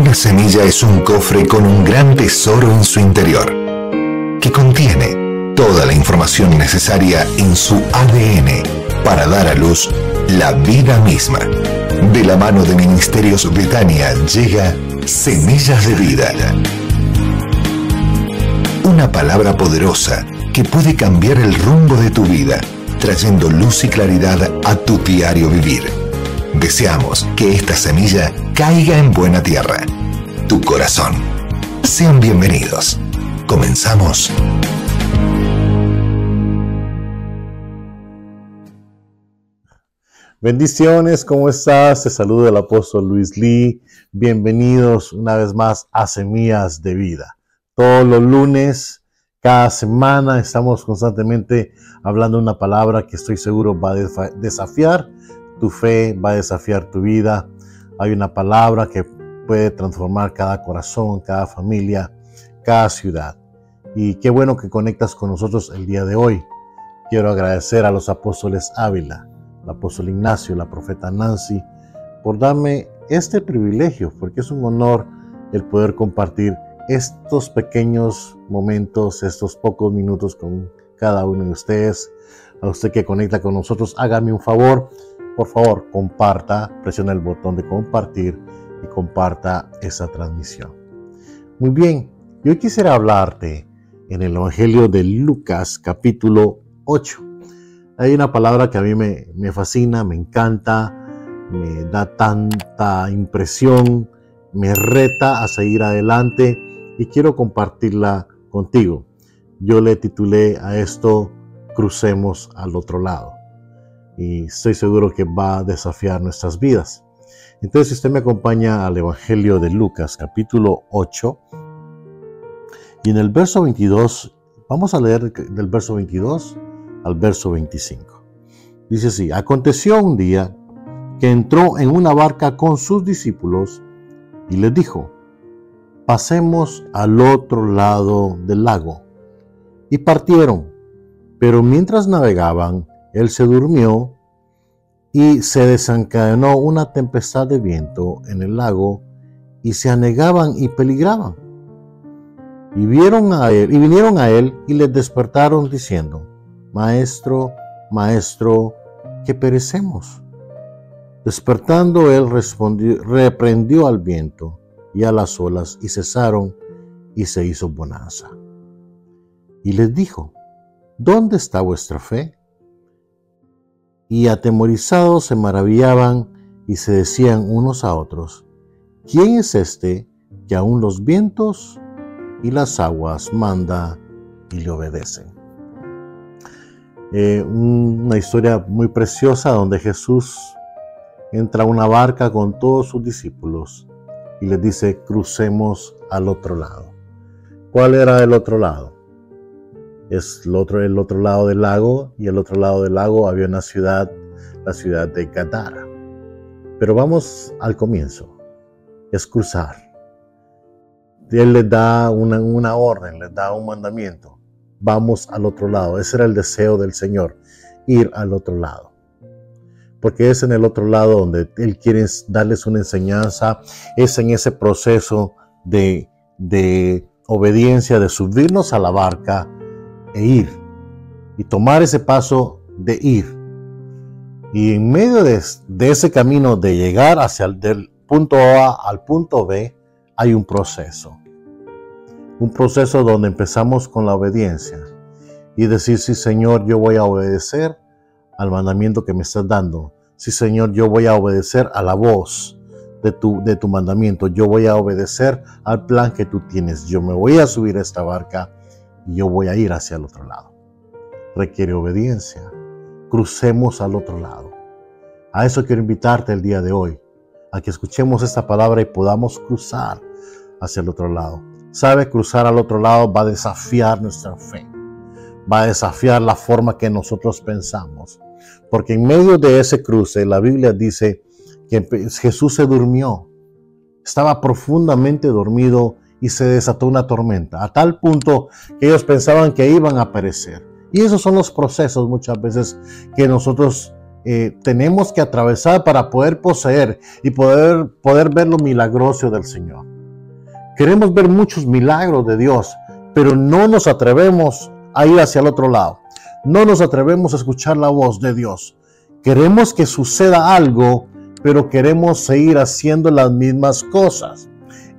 Una semilla es un cofre con un gran tesoro en su interior, que contiene toda la información necesaria en su ADN para dar a luz la vida misma. De la mano de Ministerios Betania llega Semillas de Vida. Una palabra poderosa que puede cambiar el rumbo de tu vida, trayendo luz y claridad a tu diario vivir. Deseamos que esta semilla caiga en buena tierra, tu corazón. Sean bienvenidos. Comenzamos. Bendiciones, ¿cómo estás? Te saluda el apóstol Luis Lee. Bienvenidos una vez más a Semillas de Vida. Todos los lunes, cada semana, estamos constantemente hablando una palabra que estoy seguro va a desafiar tu fe, va a desafiar tu vida. Hay una palabra que puede transformar cada corazón, cada familia, cada ciudad. Y qué bueno que conectas con nosotros el día de hoy. Quiero agradecer a los apóstoles Ávila, el apóstol Ignacio, la profeta Nancy, por darme este privilegio, porque es un honor el poder compartir estos pequeños momentos, estos pocos minutos con cada uno de ustedes. A usted que conecta con nosotros, hágame un favor, por favor, comparta, presiona el botón de compartir y comparta esa transmisión. Muy bien, yo quisiera hablarte en el Evangelio de Lucas capítulo 8. Hay una palabra que a mí me, me fascina, me encanta, me da tanta impresión, me reta a seguir adelante y quiero compartirla contigo. Yo le titulé a esto Crucemos al otro lado y estoy seguro que va a desafiar nuestras vidas. Entonces, si usted me acompaña al Evangelio de Lucas, capítulo 8, y en el verso 22, vamos a leer del verso 22 al verso 25. Dice así, aconteció un día que entró en una barca con sus discípulos y les dijo, pasemos al otro lado del lago. Y partieron, pero mientras navegaban, él se durmió y se desencadenó una tempestad de viento en el lago y se anegaban y peligraban. Y vieron a él y vinieron a él y les despertaron diciendo, Maestro, maestro, que perecemos. Despertando él respondió, reprendió al viento y a las olas y cesaron y se hizo bonanza. Y les dijo, ¿dónde está vuestra fe? Y atemorizados se maravillaban y se decían unos a otros, ¿quién es este que aún los vientos y las aguas manda y le obedecen? Eh, una historia muy preciosa donde Jesús entra a una barca con todos sus discípulos y les dice, crucemos al otro lado. ¿Cuál era el otro lado? Es el otro, el otro lado del lago y el otro lado del lago había una ciudad, la ciudad de Gadara. Pero vamos al comienzo, es cruzar. Él les da una, una orden, les da un mandamiento. Vamos al otro lado. Ese era el deseo del Señor, ir al otro lado. Porque es en el otro lado donde Él quiere darles una enseñanza, es en ese proceso de, de obediencia, de subirnos a la barca, e ir. Y tomar ese paso de ir. Y en medio de, ese camino de llegar hacia el punto A al punto B, hay un proceso. Un proceso donde empezamos con la obediencia y decir, sí Señor, yo voy a obedecer al mandamiento que me estás dando. Sí Señor, yo voy a obedecer a la voz de tu, de tu mandamiento. Yo voy a obedecer al plan que tú tienes. Yo me voy a subir a esta barca y yo voy a ir hacia el otro lado. Requiere obediencia. Crucemos al otro lado. A eso quiero invitarte el día de hoy, a que escuchemos esta palabra y podamos cruzar hacia el otro lado. Sabe, cruzar al otro lado va a desafiar nuestra fe, va a desafiar la forma que nosotros pensamos. Porque en medio de ese cruce, la Biblia dice que Jesús se durmió, estaba profundamente dormido y se desató una tormenta, a tal punto que ellos pensaban que iban a perecer. Y esos son los procesos muchas veces que nosotros eh, tenemos que atravesar para poder poseer y poder, poder ver lo milagroso del Señor. Queremos ver muchos milagros de Dios, pero no nos atrevemos a ir hacia el otro lado. No nos atrevemos a escuchar la voz de Dios. Queremos que suceda algo, pero queremos seguir haciendo las mismas cosas.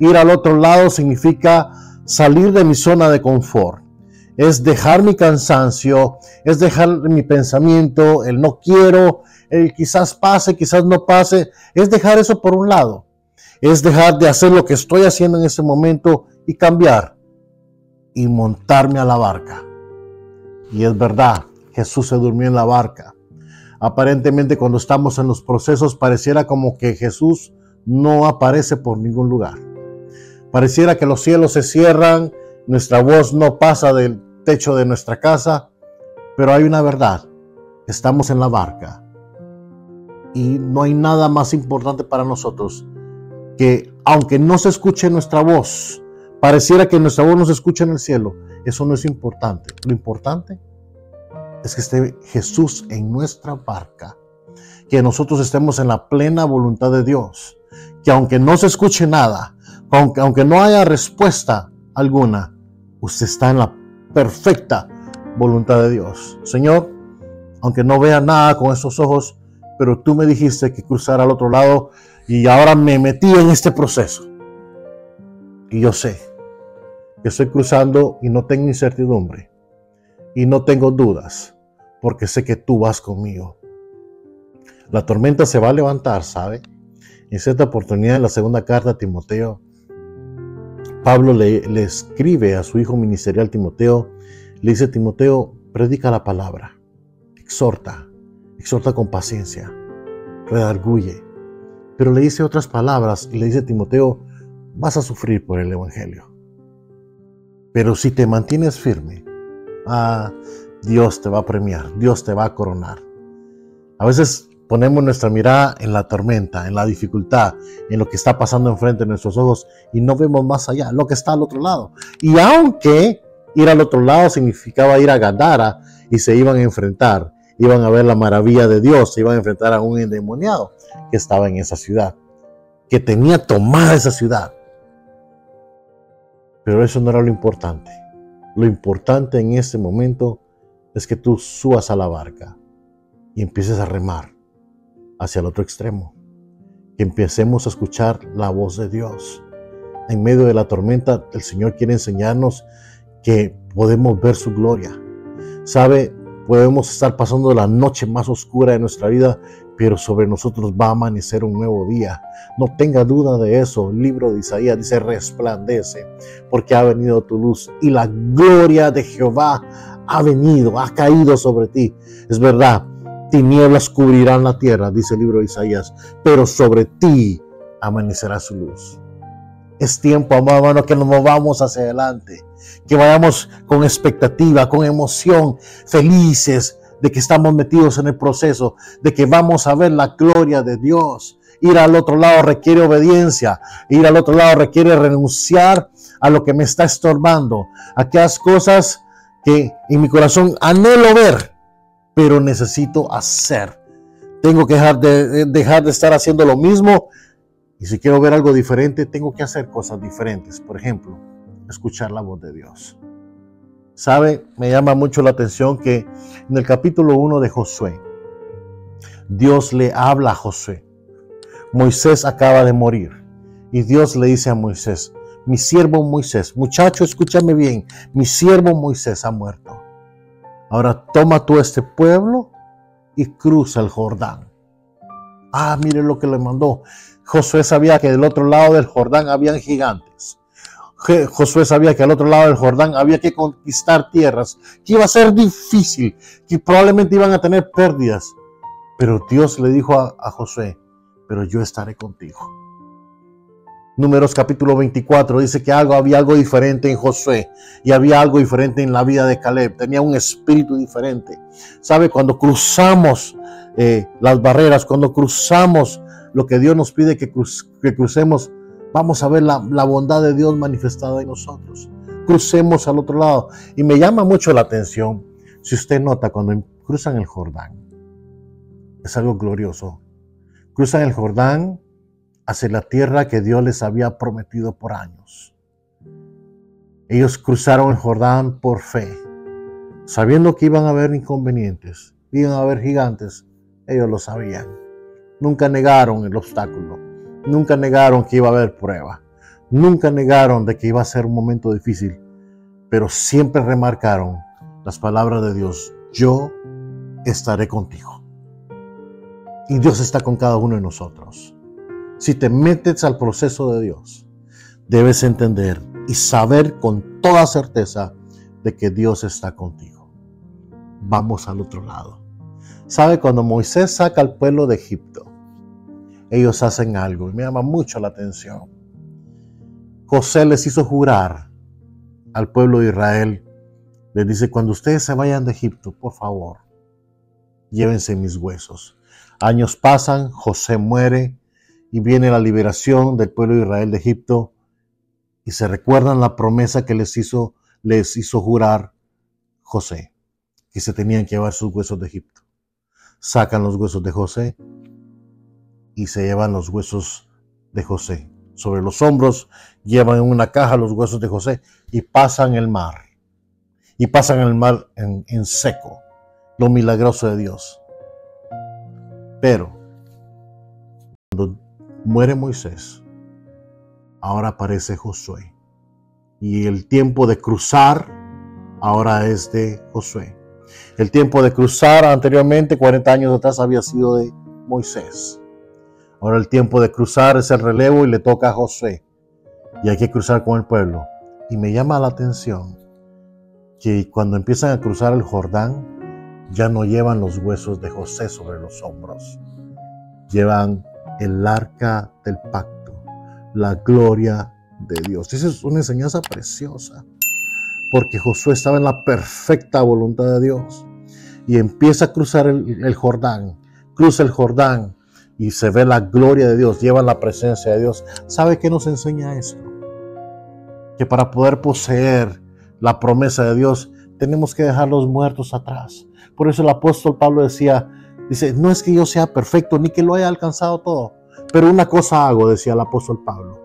Ir al otro lado significa salir de mi zona de confort. Es dejar mi cansancio, es dejar mi pensamiento, el no quiero, el quizás pase, quizás no pase. Es dejar eso por un lado. Es dejar de hacer lo que estoy haciendo en ese momento y cambiar y montarme a la barca. Y es verdad, Jesús se durmió en la barca. Aparentemente cuando estamos en los procesos pareciera como que Jesús no aparece por ningún lugar. Pareciera que los cielos se cierran, nuestra voz no pasa del techo de nuestra casa, pero hay una verdad. Estamos en la barca y no hay nada más importante para nosotros que aunque no se escuche nuestra voz, pareciera que nuestra voz no se escucha en el cielo, eso no es importante. Lo importante es que esté Jesús en nuestra barca, que nosotros estemos en la plena voluntad de Dios, que aunque no se escuche nada, aunque, aunque no haya respuesta alguna, usted está en la perfecta voluntad de Dios. Señor, aunque no vea nada con estos ojos, pero tú me dijiste que cruzara al otro lado y ahora me metí en este proceso. Y yo sé que estoy cruzando y no tengo incertidumbre y no tengo dudas, porque sé que tú vas conmigo. La tormenta se va a levantar, ¿sabe? En cierta oportunidad, en la segunda carta a Timoteo, Pablo le, escribe a su hijo ministerial Timoteo, le dice, Timoteo, predica la palabra, exhorta, exhorta con paciencia, redarguye. Pero le dice otras palabras y le dice, Timoteo, vas a sufrir por el Evangelio. Pero si te mantienes firme, ah, Dios te va a premiar, Dios te va a coronar. A veces ponemos nuestra mirada en la tormenta, en la dificultad, en lo que está pasando enfrente de nuestros ojos y no vemos más allá, lo que está al otro lado. Y aunque ir al otro lado significaba ir a Gadara y se iban a enfrentar, iban a ver la maravilla de Dios, se iban a enfrentar a un endemoniado que estaba en esa ciudad, que tenía tomada esa ciudad. Pero eso no era lo importante. Lo importante en ese momento es que tú subas a la barca y empieces a remar hacia el otro extremo. Que empecemos a escuchar la voz de Dios. En medio de la tormenta, el Señor quiere enseñarnos que podemos ver su gloria. Sabe, podemos estar pasando la noche más oscura de nuestra vida, pero sobre nosotros va a amanecer un nuevo día. No tenga duda de eso. El libro de Isaías dice, resplandece, porque ha venido tu luz y la gloria de Jehová ha venido, ha caído sobre ti. Es verdad, tinieblas cubrirán la tierra, dice el libro de Isaías, pero sobre ti amanecerá su luz. Es tiempo, amado hermano, que nos movamos hacia adelante, que vayamos con expectativa, con emoción, felices, de que estamos metidos en el proceso, de que vamos a ver la gloria de Dios. Ir al otro lado requiere obediencia, ir al otro lado requiere renunciar a lo que me está estorbando, aquellas cosas que en mi corazón anhelo ver, pero necesito hacer. Tengo que dejar de, dejar de estar haciendo lo mismo y si quiero ver algo diferente, tengo que hacer cosas diferentes. Por ejemplo, escuchar la voz de Dios. Sabe, me llama mucho la atención que en el capítulo 1 de Josué, Dios le habla a Josué. Moisés acaba de morir y Dios le dice a Moisés, mi siervo Moisés, muchacho, escúchame bien, mi siervo Moisés ha muerto. Ahora toma tú este pueblo y cruza el Jordán. Ah, mire lo que le mandó. Josué sabía que del otro lado del Jordán habían gigantes. Josué sabía que al otro lado del Jordán había que conquistar tierras, que iba a ser difícil, que probablemente iban a tener pérdidas. Pero Dios le dijo a, Josué, pero yo estaré contigo. Números capítulo 24 dice que algo, había algo diferente en Josué y había algo diferente en la vida de Caleb. Tenía un espíritu diferente. ¿Sabe? Cuando cruzamos eh, las barreras, cuando cruzamos lo que Dios nos pide que, que crucemos, vamos a ver la, bondad de Dios manifestada en nosotros. Crucemos al otro lado. Y me llama mucho la atención si usted nota cuando cruzan el Jordán. es algo glorioso. Cruzan el Jordán hacia la tierra que Dios les había prometido por años. Ellos cruzaron el Jordán por fe, sabiendo que iban a haber inconvenientes, iban a haber gigantes, ellos lo sabían. Nunca negaron el obstáculo, nunca negaron que iba a haber prueba, nunca negaron de que iba a ser un momento difícil, pero siempre remarcaron las palabras de Dios, yo estaré contigo. Y Dios está con cada uno de nosotros. Si te metes al proceso de Dios, debes entender y saber con toda certeza de que Dios está contigo. Vamos al otro lado. ¿Sabe? Cuando Moisés saca al pueblo de Egipto, ellos hacen algo y me llama mucho la atención. José les hizo jurar al pueblo de Israel, les dice, cuando ustedes se vayan de Egipto, por favor, llévense mis huesos. Años pasan, José muere, y viene la liberación del pueblo de Israel de Egipto y se recuerdan la promesa que les hizo, les hizo jurar José, que se tenían que llevar sus huesos de Egipto. Sacan los huesos de José y se llevan los huesos de José. Sobre los hombros llevan en una caja los huesos de José y pasan el mar. Y pasan el mar en, seco. Lo milagroso de Dios. Pero muere Moisés, ahora aparece Josué. Y el tiempo de cruzar ahora es de Josué. El tiempo de cruzar anteriormente, 40 años atrás, había sido de Moisés. Ahora el tiempo de cruzar es el relevo y le toca a Josué. Y hay que cruzar con el pueblo. Y me llama la atención que cuando empiezan a cruzar el Jordán, ya no llevan los huesos de José sobre los hombros. Llevan el arca del pacto, la gloria de Dios. Esa es una enseñanza preciosa, porque Josué estaba en la perfecta voluntad de Dios y empieza a cruzar el, Jordán, cruza el Jordán y se ve la gloria de Dios, lleva la presencia de Dios. ¿Sabe qué nos enseña esto? Que para poder poseer la promesa de Dios, tenemos que dejar los muertos atrás. Por eso el apóstol Pablo decía, Dice, no es que yo sea perfecto ni que lo haya alcanzado todo, pero una cosa hago, decía el apóstol Pablo,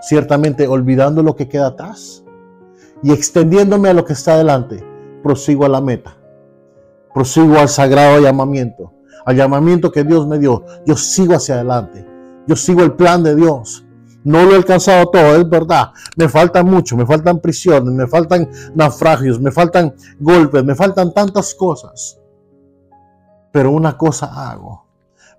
ciertamente olvidando lo que queda atrás y extendiéndome a lo que está adelante, prosigo a la meta, prosigo al sagrado llamamiento, al llamamiento que Dios me dio. Yo sigo hacia adelante, yo sigo el plan de Dios. No lo he alcanzado todo, es verdad. Me falta mucho, me faltan prisiones, me faltan naufragios, me faltan golpes, me faltan tantas cosas. Pero una cosa hago.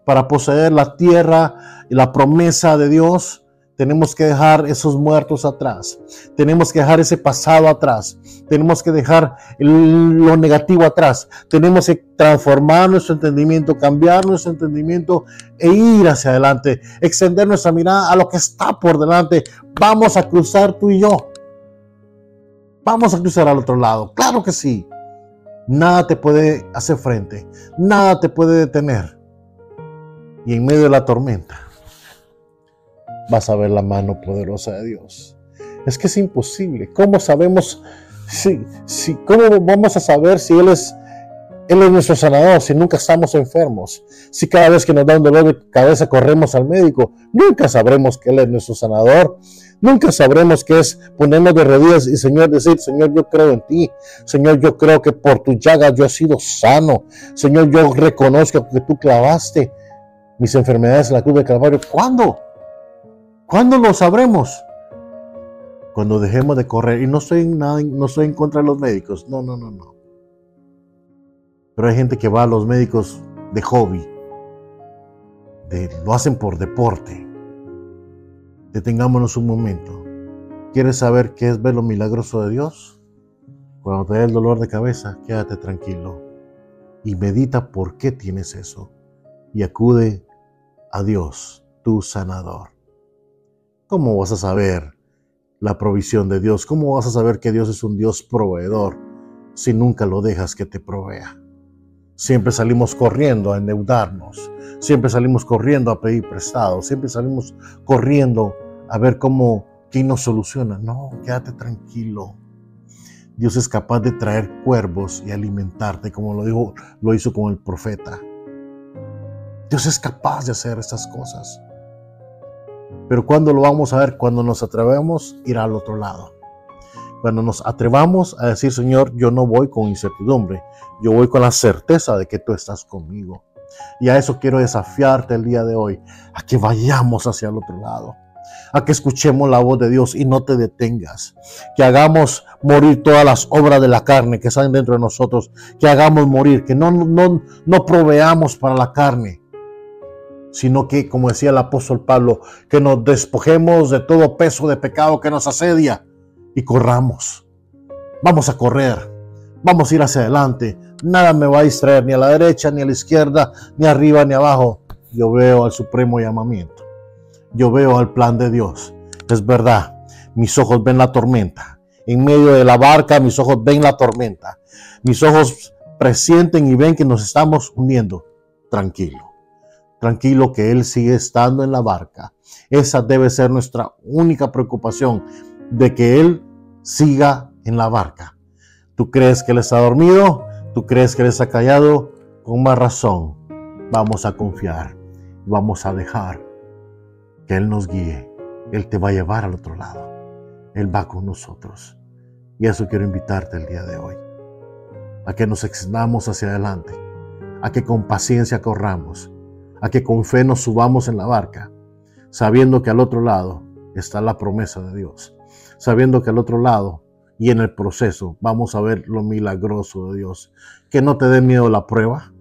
Para poseer la tierra y la promesa de Dios, tenemos que dejar esos muertos atrás. Tenemos que dejar ese pasado atrás. Tenemos que dejar lo negativo atrás. Tenemos que transformar nuestro entendimiento, cambiar nuestro entendimiento e ir hacia adelante. Extender nuestra mirada a lo que está por delante. Vamos a cruzar tú y yo. Vamos a cruzar al otro lado. Claro que sí. Nada te puede hacer frente, nada te puede detener. Y en medio de la tormenta vas a ver la mano poderosa de Dios. Es que es imposible. ¿Cómo sabemos si, si cómo vamos a saber si Él es él es nuestro sanador si nunca estamos enfermos. Si cada vez que nos da un dolor de cabeza corremos al médico, nunca sabremos que Él es nuestro sanador. Nunca sabremos qué es ponernos de rodillas y Señor decir, Señor, yo creo en ti. Señor, yo creo que por tu llaga yo he sido sano. Señor, yo reconozco que tú clavaste mis enfermedades en la cruz del Calvario. ¿Cuándo? ¿Cuándo lo sabremos? Cuando dejemos de correr. Y no estoy nada, no estoy en contra de los médicos. No, no, no, no. Pero hay gente que va a los médicos de hobby. lo hacen por deporte. Detengámonos un momento. ¿Quieres saber qué es ver lo milagroso de Dios? Cuando te dé el dolor de cabeza, quédate tranquilo y medita por qué tienes eso y acude a Dios, tu sanador. ¿Cómo vas a saber la provisión de Dios? ¿Cómo vas a saber que Dios es un Dios proveedor si nunca lo dejas que te provea? Siempre salimos corriendo a endeudarnos, siempre salimos corriendo a pedir prestado, siempre salimos corriendo a ver cómo, quién nos soluciona. No, quédate tranquilo. Dios es capaz de traer cuervos y alimentarte, como lo, dijo, lo hizo con el profeta. Dios es capaz de hacer estas cosas. Pero ¿cuándo lo vamos a ver? Cuando nos atrevemos a ir al otro lado. Cuando nos atrevamos a decir, Señor, yo no voy con incertidumbre, yo voy con la certeza de que tú estás conmigo. Y a eso quiero desafiarte el día de hoy, a que vayamos hacia el otro lado, a que escuchemos la voz de Dios y no te detengas, que hagamos morir todas las obras de la carne que salen dentro de nosotros, que hagamos morir, que no, no, no proveamos para la carne, sino que, como decía el apóstol Pablo, que nos despojemos de todo peso de pecado que nos asedia y corramos. Vamos a correr, vamos a ir hacia adelante. Nada me va a distraer ni a la derecha, ni a la izquierda, ni arriba, ni abajo. Yo veo al supremo llamamiento. Yo veo al plan de Dios. Es verdad, mis ojos ven la tormenta. En medio de la barca, mis ojos ven la tormenta. Mis ojos presienten y ven que nos estamos hundiendo. Tranquilo tranquilo que Él sigue estando en la barca. Esa debe ser nuestra única preocupación, de que Él siga en la barca. ¿Tú crees que Él está dormido? ¿Tú crees que Él está callado? Con más razón, vamos a confiar, vamos a dejar que Él nos guíe. Él te va a llevar al otro lado. Él va con nosotros. Y eso quiero invitarte el día de hoy. A que nos extendamos hacia adelante. A que con paciencia corramos a que con fe nos subamos en la barca, sabiendo que al otro lado está la promesa de Dios, sabiendo que al otro lado y en el proceso vamos a ver lo milagroso de Dios. Que no te dé miedo la prueba,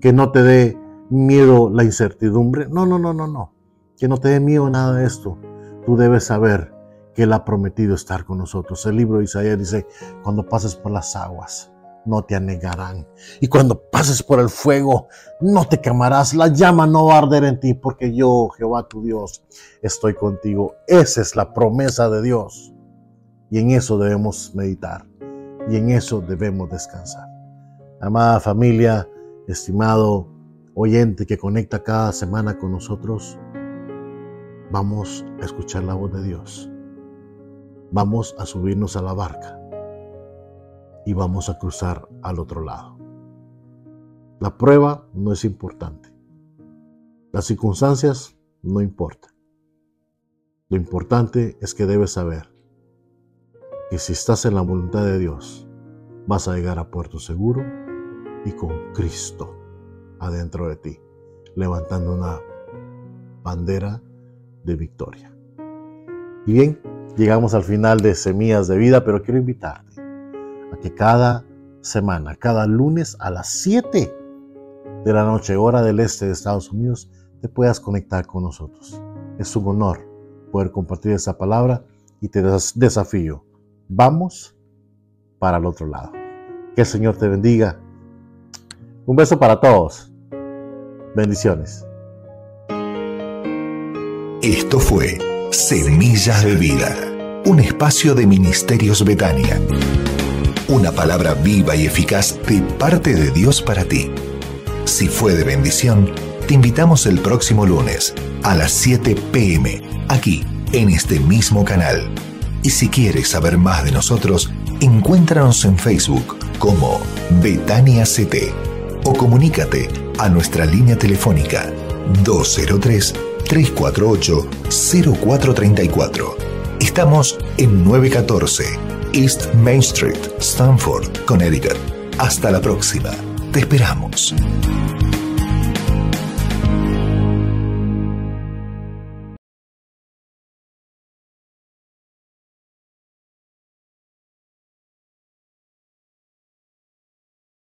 que no te dé miedo la incertidumbre. No, no, no, no, no. Que no te dé miedo nada de esto. Tú debes saber que Él ha prometido estar con nosotros. El libro de Isaías dice, cuando pases por las aguas, no te anegarán. Y cuando pases por el fuego, no te quemarás. La llama no va a arder en ti, porque yo, Jehová tu Dios, estoy contigo. Esa es la promesa de Dios. Y en eso debemos meditar. Y en eso debemos descansar. Amada familia, estimado oyente que conecta cada semana con nosotros, vamos a escuchar la voz de Dios. Vamos a subirnos a la barca y vamos a cruzar al otro lado. La prueba no es importante. Las circunstancias no importan. Lo importante es que debes saber que si estás en la voluntad de Dios, vas a llegar a puerto seguro y con Cristo adentro de ti, levantando una bandera de victoria. Y bien, llegamos al final de Semillas de Vida, pero quiero invitarte que cada semana, cada lunes a las 7 de la noche, hora del este de Estados Unidos, te puedas conectar con nosotros. Es un honor poder compartir esa palabra y te desafío. Vamos para el otro lado. Que el Señor te bendiga. Un beso para todos. Bendiciones. Esto fue Semillas de Vida, un espacio de Ministerios Betania una palabra viva y eficaz de parte de Dios para ti. Si fue de bendición, te invitamos el próximo lunes a las 7 pm, aquí, en este mismo canal. Y si quieres saber más de nosotros, encuéntranos en Facebook como Betania CT o comunícate a nuestra línea telefónica 203 348 0434. Estamos en 914 East Main Street, Stanford, Connecticut. Hasta la próxima. Te esperamos.